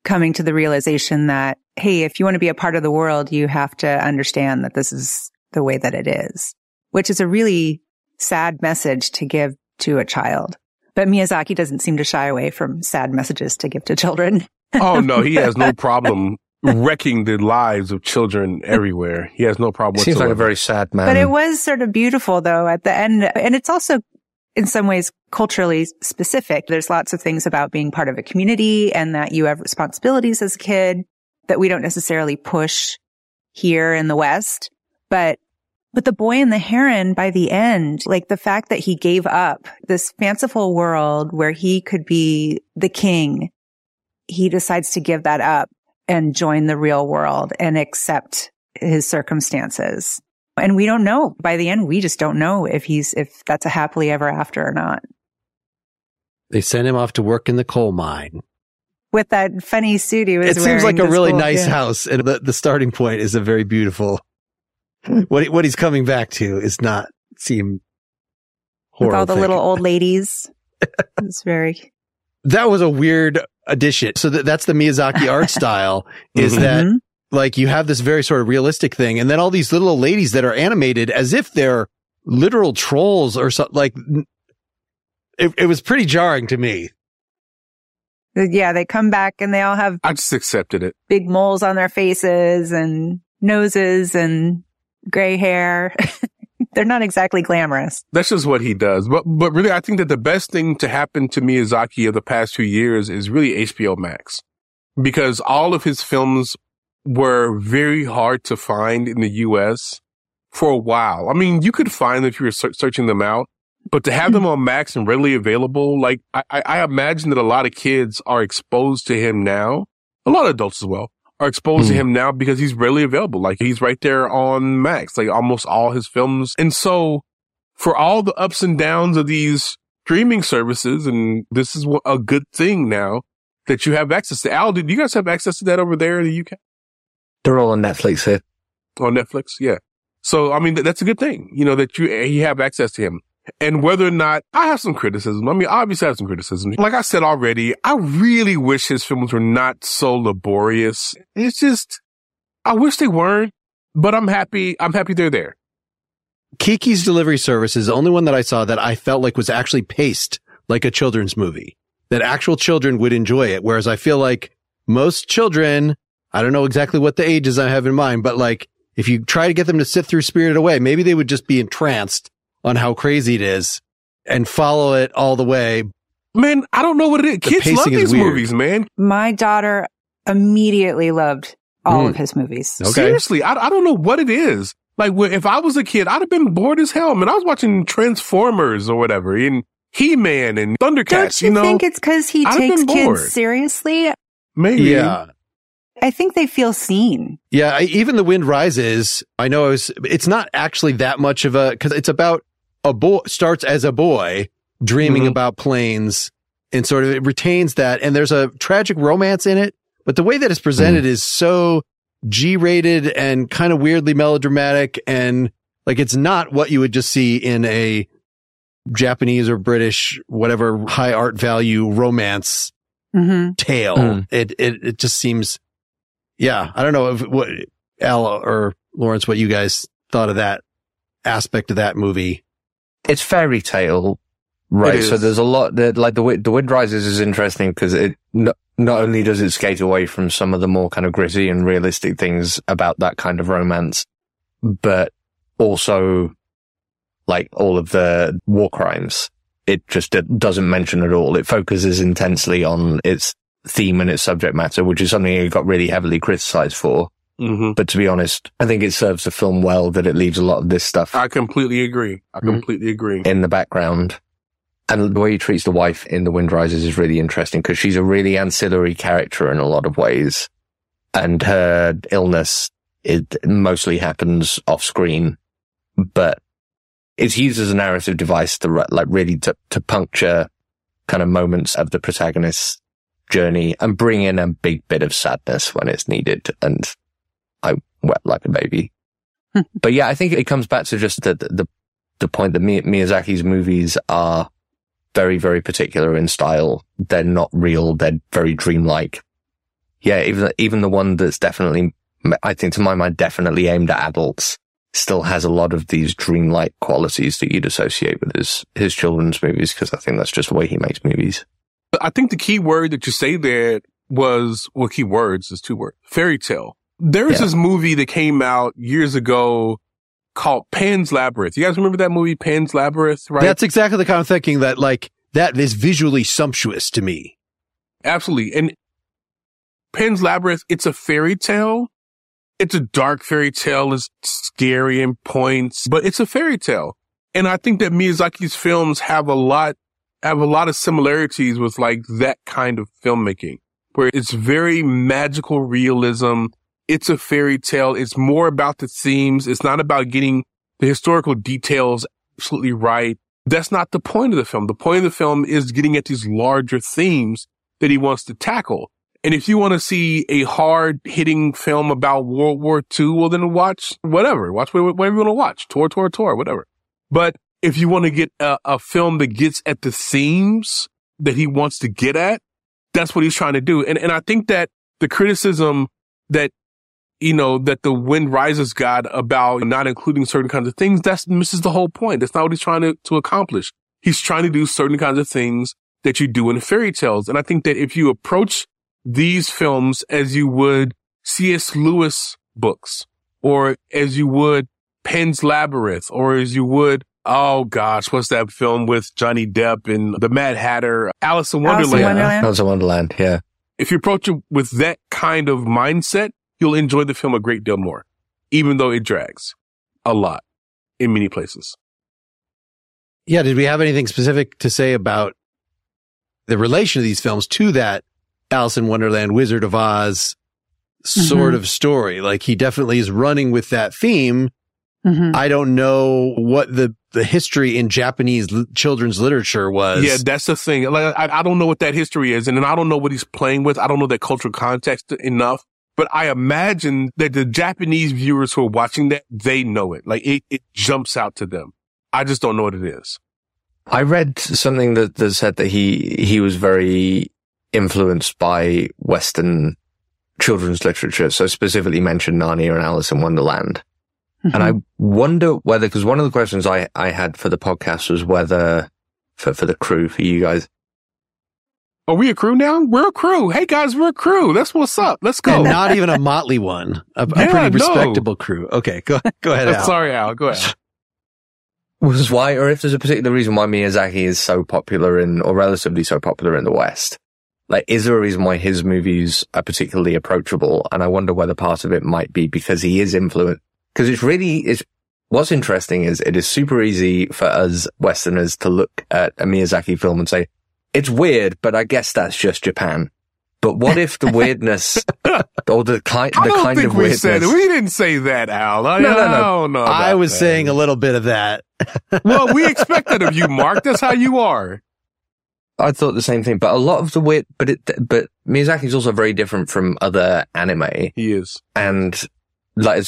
coming to the realization that, Hey, if you want to be a part of the world, you have to understand that this is the way that it is, which is a really sad message to give to a child. But Miyazaki doesn't seem to shy away from sad messages to give to children. Oh no, he has no problem wrecking the lives of children everywhere. He has no problem Seems like a very sad man. But it was sort of beautiful though at the end. And it's also in some ways culturally specific. There's lots of things about being part of a community and that you have responsibilities as a kid that we don't necessarily push here in the West. But, but the boy and the heron by the end, like the fact that he gave up this fanciful world where he could be the king, he decides to give that up and join the real world and accept his circumstances. And we don't know by the end. We just don't know if he's, if that's a happily ever after or not. They sent him off to work in the coal mine. With that funny suit he was It seems like a really school. nice Yeah. house, and the, the starting point is a very beautiful. What he- what he's coming back to is not seem With horrible. all the little old ladies. It's very, that was a weird addition. So that, that's the Miyazaki art style is Mhm. that like you have this very sort of realistic thing. And then all these little ladies that are animated as if they're literal trolls or something like it, it was pretty jarring to me. yeah, they come back and they all have I just accepted it. big moles on their faces and noses and gray hair. They're not exactly glamorous. That's just what he does. But but really, I think that the best thing to happen to Miyazaki of the past few years is really HBO Max, because all of his films were very hard to find in the U.S. for a while. I mean, you could find them if you were searching them out, but to have them on Max and readily available, like I I imagine that a lot of kids are exposed to him now, a lot of adults as well. Are exposed to Mhm. him now because he's readily available. Like he's right there on Max, like almost all his films. And so for all the ups and downs of these streaming services, and this is a good thing now that you have access to. Al, did you guys have access to that over there in the UK They're all on Netflix here. on Netflix? Yeah. So I mean, th- that's a good thing, you know, that you you have access to him. And whether or not I have some criticism, I mean, obviously I have some criticism. Like I said already, I really wish his films were not so laborious. It's just, I wish they weren't, but I'm happy. I'm happy they're there. Kiki's Delivery Service is the only one that I saw that I felt like was actually paced like a children's movie, that actual children would enjoy it. Whereas I feel like most children, I don't know exactly what the ages I have in mind, but like if you try to get them to sit through Spirited Away, maybe they would just be entranced on how crazy it is and follow it all the way. Man, I don't know what it is. The Kids love these weird. movies, man. My daughter immediately loved all Mm. of his movies. Okay. Seriously, I, I don't know what it is. Like, if I was a kid, I'd have been bored as hell. Man, I was watching Transformers or whatever, and He Man and Thundercats. Don't you, you know, think it's because he I'd takes been kids seriously? maybe. Yeah. I think they feel seen. Yeah, I, even the wind rises. I know it was, it's not actually that much of a because it's about a boy starts as a boy dreaming Mhm. about planes and sort of it retains that. And there's a tragic romance in it, but the way that it's presented is so G rated and kind of weirdly melodramatic and like it's not what you would just see in a Japanese or British whatever high art value romance Mm-hmm. tale. Mm. It, it, it just seems, yeah, I don't know if what Al or Lawrence, what you guys thought of that aspect of that movie. It's fairy tale, right? It So there's a lot that, like the the Wind Rises is interesting because it not, not only does it skate away from some of the more kind of gritty and realistic things about that kind of romance, but also like all of the war crimes it just doesn't mention at all. It focuses intensely on its theme and its subject matter, which is something it got really heavily criticized for. Hmm But to be honest, I think it serves the film well that it leaves a lot of this stuff I completely agree. I Mhm. completely agree. in the background. And the way he treats the wife in The Wind Rises is really interesting because she's a really ancillary character in a lot of ways. And her illness, it mostly happens off screen, but it's used as a narrative device to like really to, to puncture kind of moments of the protagonist's journey and bring in a big bit of sadness when it's needed. And I wept like a baby. but yeah, I think it comes back to just the, the, the point that Mi- Miyazaki's movies are very, very particular in style. They're not real. They're very dreamlike. Yeah, even, even the one that's definitely, I think to my mind, definitely aimed at adults still has a lot of these dreamlike qualities that you'd associate with his, his children's movies. Cause I think that's just the way he makes movies. I think the key word that you say there was, well, key words is two words, fairy tale. There was Yeah. this movie that came out years ago called Pan's Labyrinth. You guys remember that movie, Pan's Labyrinth, right? That's exactly the kind of thinking that like that is visually sumptuous to me. Absolutely. And Pan's Labyrinth, it's a fairy tale. It's a dark fairy tale. It's scary in points, but it's a fairy tale. And I think that Miyazaki's films have a lot, have a lot of similarities with like that kind of filmmaking where it's very magical realism. It's a fairy tale. It's more about the themes. It's not about getting the historical details absolutely right. That's not the point of the film. The point of the film is getting at these larger themes that he wants to tackle. And if you want to see a hard hitting film about World War II, well, then watch whatever. Watch whatever you want to watch. Tora, Tora, Tora, whatever. But if you want to get a, a film that gets at the themes that he wants to get at, that's what he's trying to do. And, and I think that the criticism that, you know, that the wind rises God about not including certain kinds of things, that misses the whole point. That's not what he's trying to, to accomplish. He's trying to do certain kinds of things that you do in fairy tales. And I think that if you approach these films as you would C.S. Lewis books or as you would Pan's Labyrinth or as you would, oh gosh, what's that film with Johnny Depp and the Mad Hatter, Alice in Alice in Wonderland. Wonderland. Alice in Wonderland. Yeah. If you approach it with that kind of mindset, you'll enjoy the film a great deal more, even though it drags a lot in many places. Yeah. Did we have anything specific to say about the relation of these films to that Alice in Wonderland, Wizard of Oz sort of story? Like he definitely is running with that theme. Mhm. I don't know what the, the history in Japanese l- children's literature was. Yeah, that's the thing. Like, I, I don't know what that history is, and then I don't know what he's playing with. I don't know that cultural context enough. But I imagine that the Japanese viewers who are watching that, they know it. Like it, it jumps out to them. I just don't know what it is. I read something that, that said that he, he was very influenced by Western children's literature. So specifically mentioned Narnia and Alice in Wonderland. Mm-hmm. And I wonder whether, because one of the questions I, I had for the podcast was whether, for, for the crew, for you guys, Are we a crew now? We're a crew. Hey guys, we're a crew. That's what's up. Let's go. And not even a motley one, a, a Yeah, pretty no. respectable crew. Okay. Go, go ahead. Uh, Al. Sorry, Al. Go ahead. was why, or if there's a particular reason why Miyazaki is so popular in, or relatively so popular in the West. Like, is there a reason why his movies are particularly approachable? And I wonder whether part of it might be because he is influenced. Because it's really, it's, what's interesting is it is super easy for us Westerners to look at a Miyazaki film and say, it's weird, but I guess that's just Japan. But what if the weirdness or the kind, I the don't kind think of we weirdness? said. We didn't say that, Al. I, No, no, no. I don't know. I was that. saying a little bit of that. well, we expect that of you, Mark. That's how you are. I thought the same thing, but a lot of the weird, but it, but Miyazaki is also very different from other anime He is. and like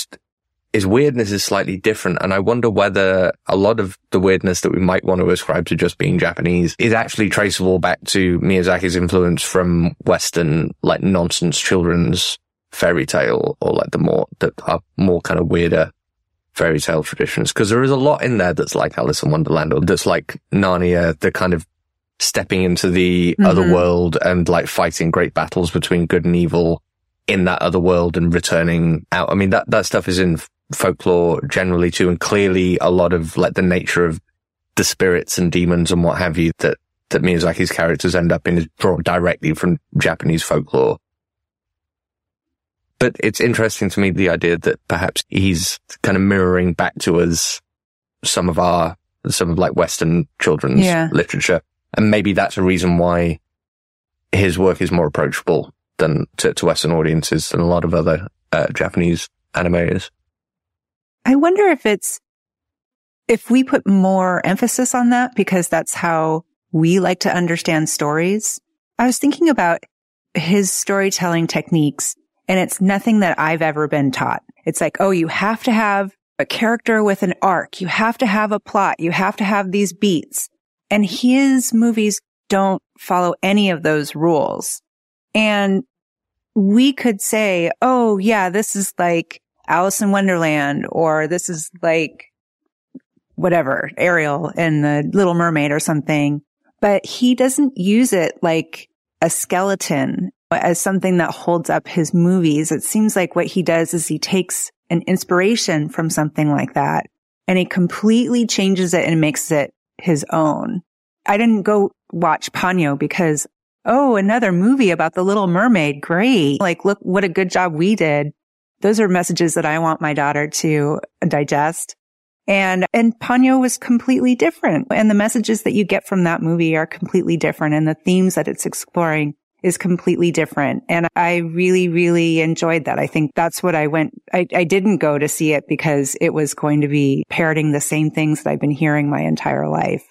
his, his weirdness is slightly different. And I wonder whether a lot of the weirdness that we might want to ascribe to just being Japanese is actually traceable back to Miyazaki's influence from Western, like nonsense children's fairy tale or like the more, that are more kind of weirder fairy tale traditions. Cause there is a lot in there that's like Alice in Wonderland or that's like Narnia, the kind of stepping into the Mhm. other world and like fighting great battles between good and evil in that other world and returning out. I mean, that, that stuff is in folklore generally too. And clearly a lot of like the nature of the spirits and demons and what have you that, that Miyazaki's characters end up in is brought directly from Japanese folklore. But it's interesting to me the idea that perhaps he's kind of mirroring back to us some of our, some of like Western children's Yeah. literature. And maybe that's a reason why his work is more approachable than to, to Western audiences than a lot of other uh, Japanese animators. I wonder if it's, if we put more emphasis on that because that's how we like to understand stories. I was thinking about his storytelling techniques and it's nothing that I've ever been taught. It's like, oh, you have to have a character with an arc. You have to have a plot. You have to have these beats. And his movies don't follow any of those rules. And we could say, oh, yeah, this is like Alice in Wonderland, or this is like whatever, Ariel and the Little Mermaid or something. But he doesn't use it like a skeleton as something that holds up his movies. It seems like what he does is he takes an inspiration from something like that and he completely changes it and makes it his own. I didn't go watch Ponyo because, oh, another movie about the Little Mermaid. Great. Like, look what a good job we did. Those are messages that I want my daughter to digest. And, and Ponyo was completely different. And the messages that you get from that movie are completely different. And the themes that it's exploring is completely different. And I really, really enjoyed that. I think that's what I went. I, I didn't go to see it because it was going to be parroting the same things that I've been hearing my entire life.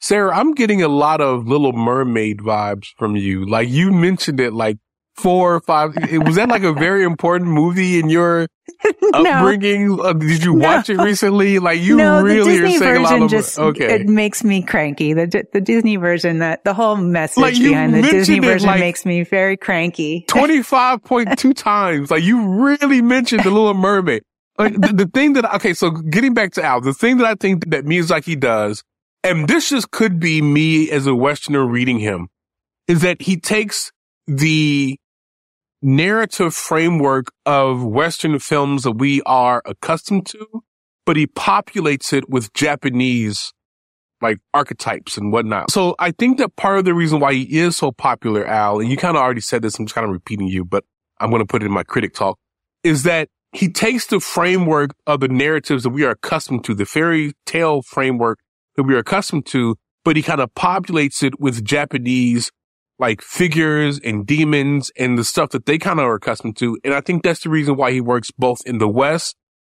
Sarah, I'm getting a lot of Little Mermaid vibes from you. Like you mentioned it like four or five. was that like a very important movie in your upbringing? Uh, did you No. watch it recently? Like you no, really the are saying a lot version of just okay. it makes me cranky. The the Disney version that the whole message Like, behind the Disney version like- makes me very cranky. 25.2 times. Like you really mentioned the Little Mermaid. Like the, the thing that, okay, so getting back to Al, the thing that I think that Miyazaki does, and this just could be me as a Westerner reading him, is that he takes the narrative framework of Western films that we are accustomed to, but he populates it with Japanese like archetypes and whatnot. So I think that part of the reason why he is so popular, Al, and you kind of already said this, I'm just kind of repeating you, but I'm going to put it in my critic talk, is that he takes the framework of the narratives that we are accustomed to, the fairy tale framework that we are accustomed to, but he kind of populates it with Japanese like figures and demons and the stuff that they kind of are accustomed to. And I think that's the reason why he works both in the West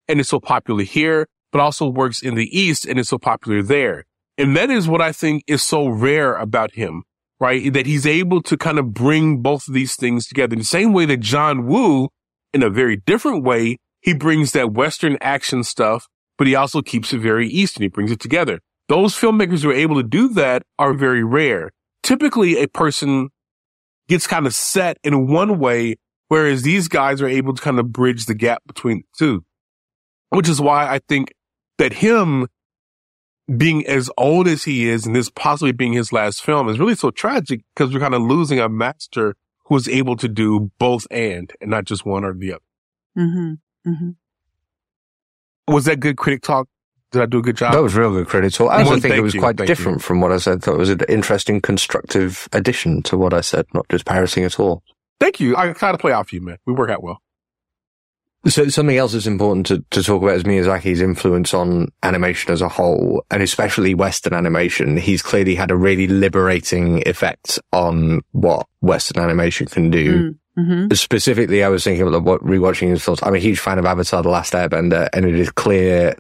and is so popular here, but also works in the East and is so popular there. And that is what I think is so rare about him, right? That he's able to kind of bring both of these things together in the same way that John Woo, in a very different way, he brings that Western action stuff, but he also keeps it very Eastern. He brings it together. Those filmmakers who are able to do that are very rare. Typically a person gets kind of set in one way, whereas these guys are able to kind of bridge the gap between the two, which is why I think that him being as old as he is and this possibly being his last film is really so tragic because we're kind of losing a master who was able to do both and and not just one or the other. hmm hmm Was that good critic talk? Did I do a good job? That was real good credit. So I also Well, think it was you, quite thank different from what I said. I Thought it was an interesting, constructive addition to what I said, not just parroting at all. Thank you. I try to play off you, man. We work out well. So something else that's important to, to talk about is Miyazaki's influence on animation as a whole, and especially Western animation. He's clearly had a really liberating effect on what Western animation can do. hmm Specifically, I was thinking about what rewatching his films. I'm a huge fan of Avatar: The Last Airbender, and it is clear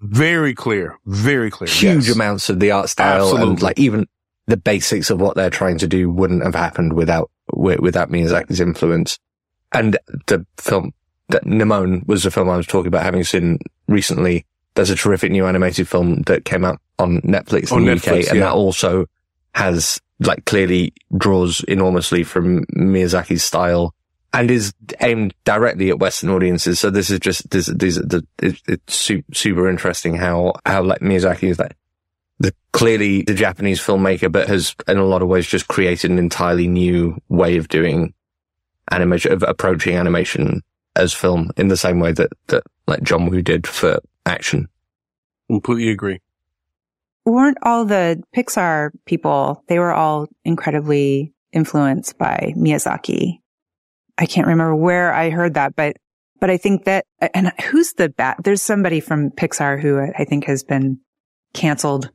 Very clear. Very clear. huge Yes. amounts of the art style and like even the basics of what they're trying to do wouldn't have happened without without Miyazaki's influence. And the film that Nimona was the film I was talking about having seen recently. There's a terrific new animated film that came out on Netflix in On the Netflix, UK, and that also has like clearly draws enormously from Miyazaki's style and is aimed directly at Western audiences. So this is just this this the it, it's super interesting how how like Miyazaki is like the clearly the Japanese filmmaker, but has in a lot of ways just created an entirely new way of doing animation of approaching animation as film in the same way that that like John Woo did for action. Completely agree. weren't all the Pixar people, they were all incredibly influenced by Miyazaki. I can't remember where I heard that, but, but I think that, and who's the bat? There's somebody from Pixar who I think has been canceled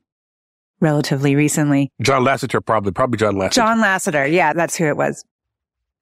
relatively recently. John Lasseter, probably, probably John Lasseter. John Lasseter. Yeah, that's who it was.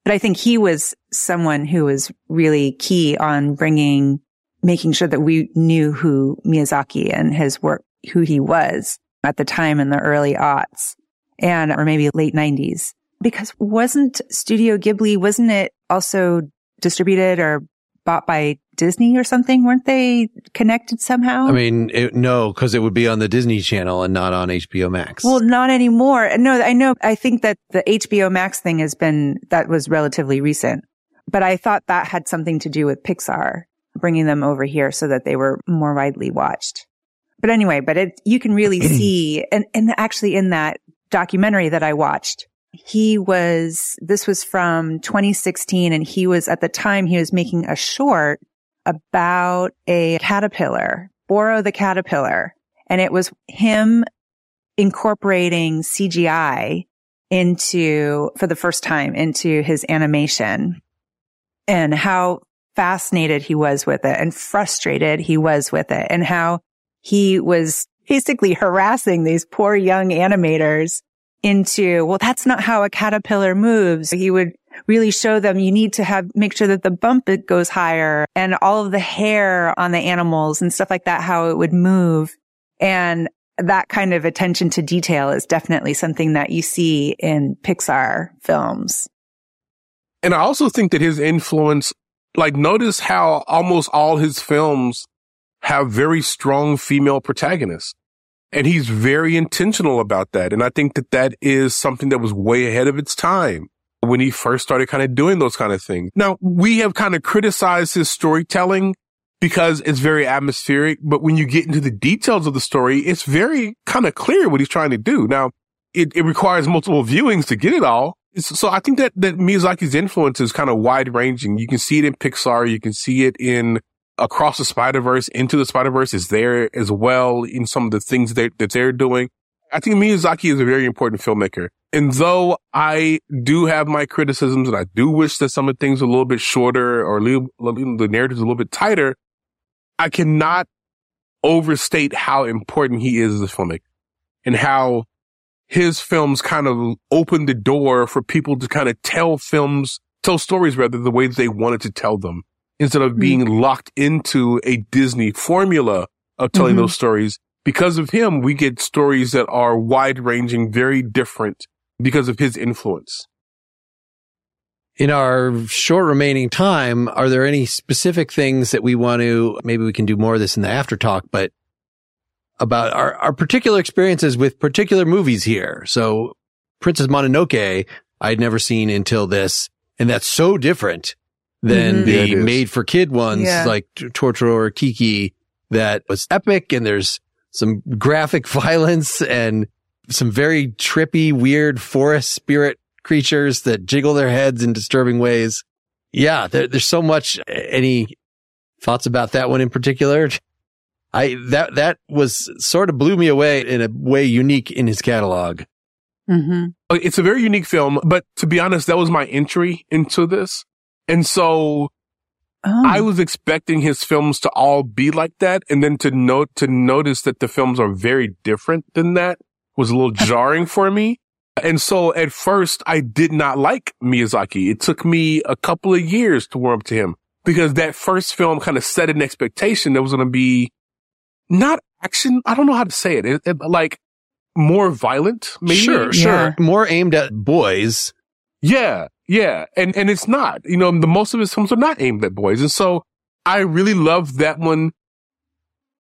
But I think he was someone who was really key on bringing, making sure that we knew who Miyazaki and his work, who he was at the time in the early aughts and, or maybe late nineties. Because wasn't Studio Ghibli, wasn't it also distributed or bought by Disney or something? Weren't they connected somehow? I mean, it, no, because it would be on the Disney Channel and not on HBO Max. Well, not anymore. No, I know. I think that the HBO Max thing has been, that was relatively recent, but I thought that had something to do with Pixar bringing them over here so that they were more widely watched. But anyway, but it, you can really see, and, and actually in that documentary that I watched, he was, this was from 2016 and he was at the time he was making a short about a caterpillar, Boro the caterpillar. And it was him incorporating CGI into, for the first time into his animation and how fascinated he was with it and frustrated he was with it and how he was basically harassing these poor young animators into, well, that's not how a caterpillar moves. He would really show them you need to have, make sure that the bump goes higher and all of the hair on the animals and stuff like that, how it would move. And that kind of attention to detail is definitely something that you see in Pixar films. And I also think that his influence, like notice how almost all his films have very strong female protagonists. And he's very intentional about that. And I think that that is something that was way ahead of its time when he first started kind of doing those kind of things. Now we have kind of criticized his storytelling because it's very atmospheric. But when you get into the details of the story, it's very kind of clear what he's trying to do. Now it, it requires multiple viewings to get it all. So I think that, that Miyazaki's influence is kind of wide ranging. You can see it in Pixar. You can see it in Across the Spider Verse, Into the Spider Verse is there as well in some of the things that, that they're doing. I think Miyazaki is a very important filmmaker. And though I do have my criticisms and I do wish that some of the things are a little bit shorter or the narrative is a little bit tighter, I cannot overstate how important he is as a filmmaker and how his films kind of opened the door for people to kind of tell films, tell stories rather the way they wanted to tell them instead of being mm-hmm. locked into a Disney formula of telling mm-hmm. those stories. Because of him, we get stories that are wide ranging, very different because of his influence. In our short remaining time, are there any specific things that we want to, maybe we can do more of this in the after talk, but about our, our particular experiences with particular movies here. So Princess Mononoke, I'd never seen until this, and that's so different than mm-hmm. the yeah, made for kid ones yeah. like Totoro or Kiki that was epic and there's some graphic violence and some very trippy, weird forest spirit creatures that jiggle their heads in disturbing ways. Yeah, there, there's so much. Any thoughts about that one in particular? I, that, that was sort of blew me away in a way unique in his catalog. Mm-hmm. It's a very unique film, but to be honest, that was my entry into this. And so oh. I was expecting his films to all be like that. And then to note, to notice that the films are very different than that was a little jarring for me. And so at first I did not like Miyazaki. It took me a couple of years to warm up to him because that first film kind of set an expectation that was going to be not action. I don't know how to say it. it, it like more violent, maybe. Sure, sure. Yeah. More aimed at boys. Yeah. Yeah. And, and it's not, you know, the most of his films are not aimed at boys. And so I really love that one.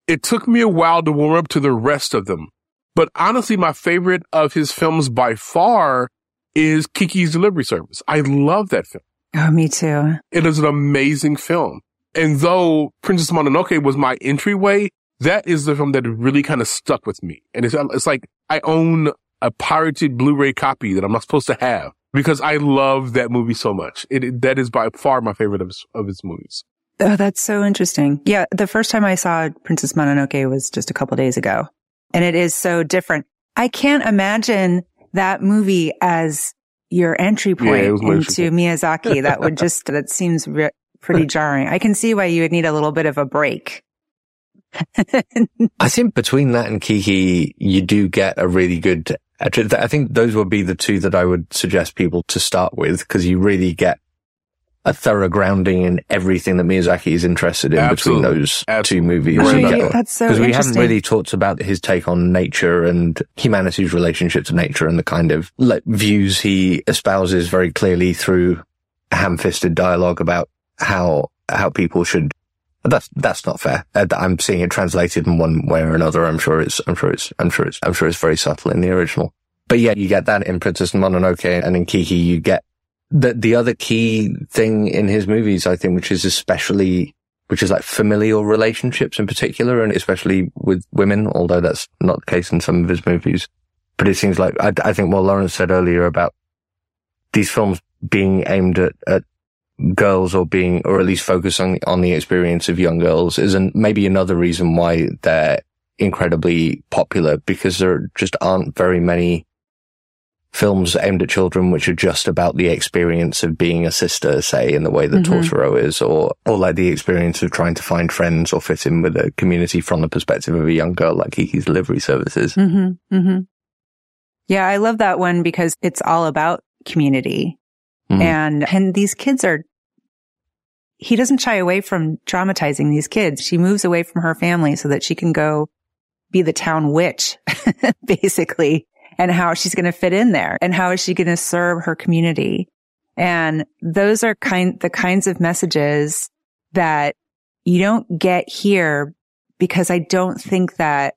It took me a while to warm up to the rest of them. But honestly, my favorite of his films by far is Kiki's Delivery Service. I love that film. Oh, me too. It is an amazing film. And though Princess Mononoke was my entryway, that is the film that really kind of stuck with me. And it's, it's like I own a pirated Blu-ray copy that I'm not supposed to have because I love that movie so much. It, it, that is by far my favorite of his, of his movies. Oh, that's so interesting. Yeah, the first time I saw Princess Mononoke was just a couple days ago. And it is so different. I can't imagine that movie as your entry point it was entry into Miyazaki. That would just, that seems re- pretty jarring. I can see why you would need a little bit of a break. I think between that and Kiki, you do get a really good. Actually, I think those would be the two that I would suggest people to start with because you really get a thorough grounding in everything that Miyazaki is interested in Absolutely. between those Absolutely. two movies. You're right yeah, that's so Because we haven't really talked about his take on nature and humanity's relationship to nature and the kind of like, views he espouses very clearly through ham-fisted dialogue about how how people should. That's that's not fair. Uh, I'm seeing it translated in one way or another. I'm sure it's I'm sure it's I'm sure it's I'm sure it's very subtle in the original. But yeah, you get that in Princess Mononoke and in Kiki, you get the the other key thing in his movies, I think, which is especially which is like familial relationships in particular, and especially with women, although that's not the case in some of his movies. But it seems like, I, I think what Lawrence said earlier about these films being aimed at, at girls or being, or at least focusing on the experience of young girls is an, maybe another reason why they're incredibly popular because there just aren't very many films aimed at children which are just about the experience of being a sister, say, in the way that Mhm. Totoro is, or, or like the experience of trying to find friends or fit in with a community from the perspective of a young girl like Kiki's Delivery Services. Mm-hmm, mm-hmm. Yeah, I love that one because it's all about community. Mhm. And, and these kids are, he doesn't shy away from traumatizing these kids. She moves away from her family so that she can go be the town witch, basically, and how she's going to fit in there and how is she going to serve her community. And those are kind, the kinds of messages that you don't get here because I don't think that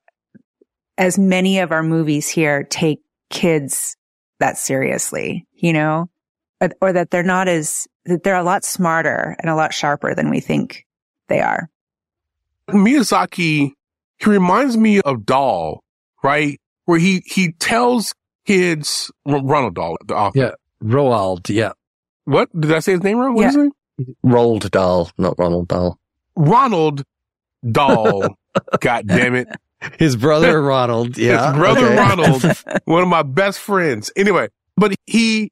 as many of our movies here take kids that seriously, you know, or, or that they're not as, that they're a lot smarter and a lot sharper than we think they are. Miyazaki, he reminds me of Dahl, right? Where he, he tells kids, R- Ronald Dahl, the author. Yeah. Roald, yeah. What? Did I say his name wrong? What is Yeah. his name? Roald Dahl, not Ronald Dahl. Ronald Dahl. God damn it. His brother Ronald, yeah. His brother okay. Ronald, one of my best friends. Anyway, but he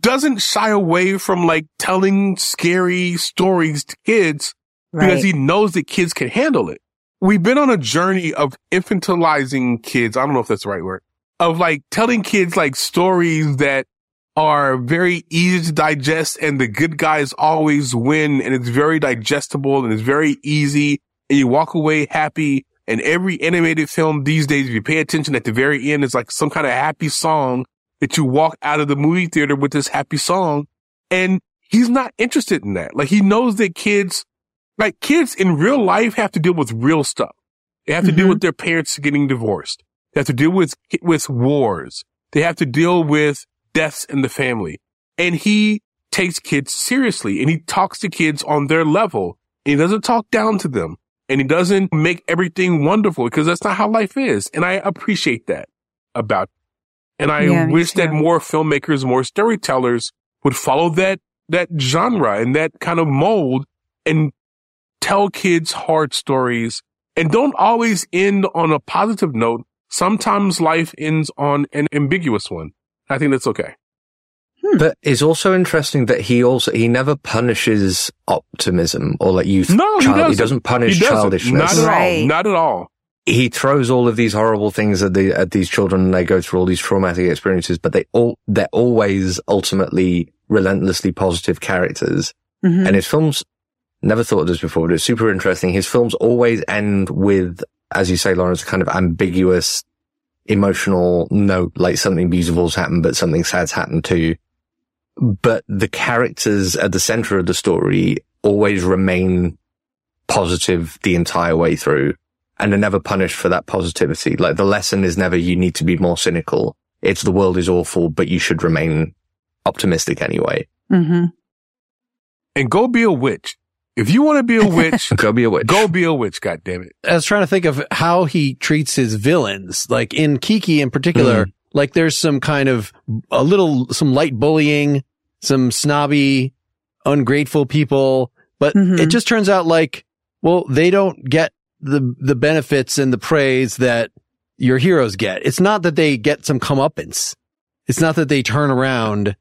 doesn't shy away from like telling scary stories to kids because Right. he knows that kids can handle it. We've been on a journey of infantilizing kids. I don't know if that's the right word of like telling kids like stories that are very easy to digest and the good guys always win and it's very digestible and it's very easy and you walk away happy. And every animated film these days, if you pay attention at the very end, it's like some kind of happy song that you walk out of the movie theater with this happy song. And he's not interested in that. Like he knows that kids, like kids in real life have to deal with real stuff. They have to deal Mhm. with their parents getting divorced. They have to deal with, with wars. They have to deal with deaths in the family. And he takes kids seriously and he talks to kids on their level and he doesn't talk down to them and he doesn't make everything wonderful because that's not how life is. And I appreciate that about, and I Yeah, wish that more filmmakers, more storytellers would follow that, that genre and that kind of mold and tell kids hard stories and don't always end on a positive note. Sometimes life ends on an ambiguous one. I think that's okay. Hmm. But it's also interesting that he also, he never punishes optimism or like youth. No, he doesn't. he doesn't punish He doesn't. childishness. Not at Right. all. Not at all. He throws all of these horrible things at the at these children and they go through all these traumatic experiences but they all they're always ultimately relentlessly positive characters. Mhm. and his films never thought of this before but it's super interesting. His films always end with as you say lawrence kind of ambiguous emotional note like something beautiful's happened but something sad's happened too but the characters at the center of the story always remain positive the entire way through and are never punished for that positivity. Like the lesson is never you need to be more cynical. It's the world is awful, but you should remain optimistic anyway. Mhm. And go be a witch. If you want to be a witch, Go be a witch. go be a witch. God damn it. I was trying to think of how he treats his villains. Like in Kiki in particular, like there's some kind of a little, some light bullying, some snobby, ungrateful people, but Mhm. it just turns out like, well, they don't get the, the benefits and the praise that your heroes get. It's not that they get some comeuppance. It's not that they turn around.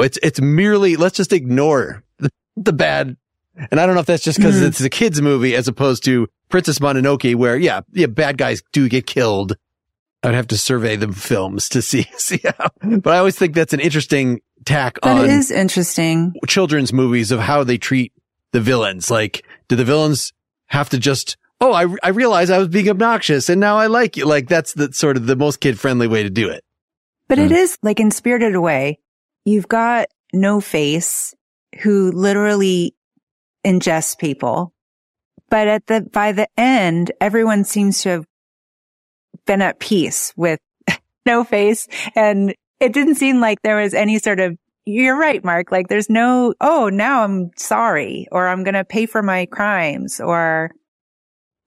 It's, it's merely, let's just ignore the, the bad. And I don't know if that's just because Mhm. it's a kid's movie as opposed to Princess Mononoke where, yeah, yeah, bad guys do get killed. I'd have to survey the films to see, see how, but I always think that's an interesting tack That on is interesting. children's movies of how they treat the villains. Like, do the villains have to just, oh, I, I realize I was being obnoxious and now I like you. Like, that's the sort of the most kid friendly way to do it. But Hmm. it is like in Spirited Away, you've got No Face who literally ingests people. But at the, by the end, everyone seems to have been at peace with No Face. And it didn't seem like there was any sort of, you're right, Mark. Like there's no, oh, now I'm sorry or I'm going to pay for my crimes or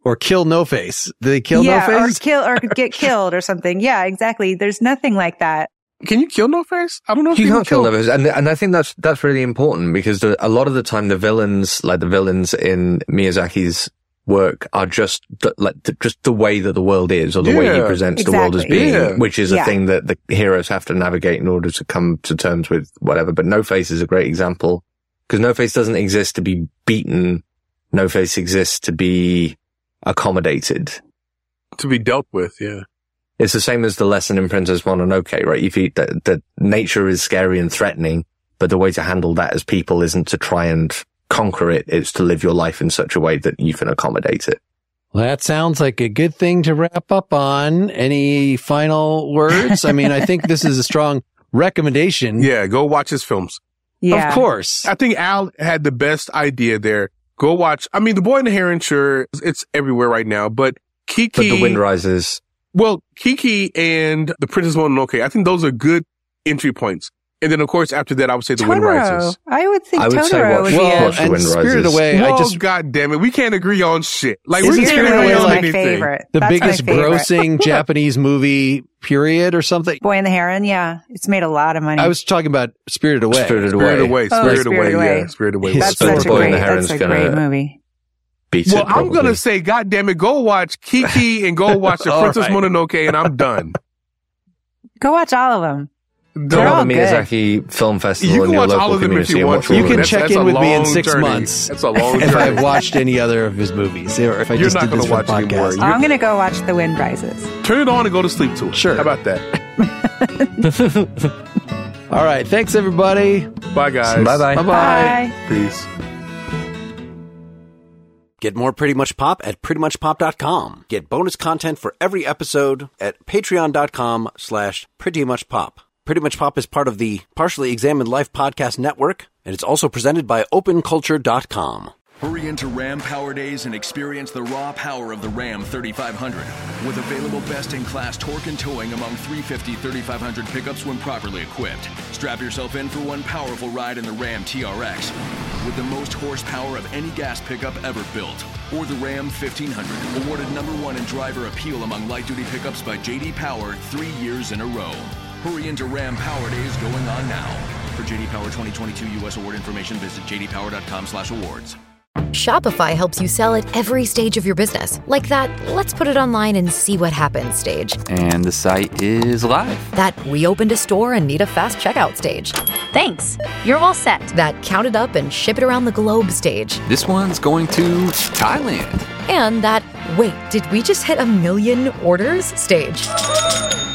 Or kill No Face. They kill yeah, No face? or kill or get killed or something. Yeah, exactly. There's nothing like that. Can you kill No Face? I don't know if You can can't kill lovers, and and I think that's that's really important because the, a lot of the time the villains, like the villains in Miyazaki's work, are just the, like the, just the way that the world is, or the way he Yeah. presents the world as being, Yeah. which is a Yeah. thing that the heroes have to navigate in order to come to terms with whatever. But No Face is a great example because No Face doesn't exist to be beaten. No Face exists to be accommodated. to be dealt with. Yeah. It's the same as the lesson in Princess Mononoke, right? If you, that, that nature is scary and threatening, but the way to handle that as people isn't to try and conquer it. It's to live your life in such a way that you can accommodate it. Well, that sounds like a good thing to wrap up on. Any final words? I mean, I think this is a strong recommendation. Yeah. Go watch his films. Yeah. Of course. I think Al had the best idea there. Go watch. I mean, The Boy and the Heron, sure, it's everywhere right now, but Kiki. But the wind rises. Well, Kiki and the Princess Mononoke, I think those are good entry points. And then, of course, after that, I would say The Wind Rises. I would think I would say Totoro watch- would be Well, a The and Wind Spirited Rises. Away, I Well, just, God damn it. We can't agree on shit. Like, Isn't we can't Spirited agree Away on like- my favorite. the That's my biggest favorite. grossing Japanese movie period or something. Boy and the Heron. Yeah, it's made a lot of money. I was talking about Spirited Away. Spirited Spirit Away. Away. Oh, Spirit Spirit Away. Away. Yeah. Spirit Away. His that's such a Boy great. and the That's Heron's a gonna- great movie. Beats Well, it, I'm going to say, God damn it, go watch Kiki and go watch The Princess right. Mononoke and I'm done. Go watch all of them. Go They're on all the good. Miyazaki Film Festival You in your watch local all of them if community you want watch to. You can. That's- check that's in with me in six journey. months That's a long if I've watched any other of his movies or if I You're just not did gonna this for watch the anymore. podcast. I'm gonna go watch The Wind Rises. Turn it on and go to sleep to it. Sure. How about that? All right. Thanks, everybody. Bye, guys. Bye bye. Bye-bye. Bye. Peace. Get more Pretty Much Pop at prettymuchpop.com. Get bonus content for every episode at patreon.com slash prettymuchpop. Pretty Much Pop is part of the Partially Examined Life podcast network, and it's also presented by openculture.com. Hurry into Ram Power Days and experience the raw power of the Ram 3500. With available best in class torque and towing among 350 3500 pickups when properly equipped. Strap yourself in for one powerful ride in the Ram TRX. With the most horsepower of any gas pickup ever built. Or the Ram 1500, awarded number one in driver appeal among light duty pickups by JD Power three years in a row. Hurry into Ram Power Days going on now. For JD Power 2022 U.S. award information, visit jdpower.com/awards. Shopify helps you sell at every stage of your business. Like that, let's put it online and see what happens stage. And the site is live. That we opened a store and need a fast checkout stage. Thanks. You're all set. That count it up and ship it around the globe stage. This one's going to Thailand. And that, wait, did we just hit a million orders stage?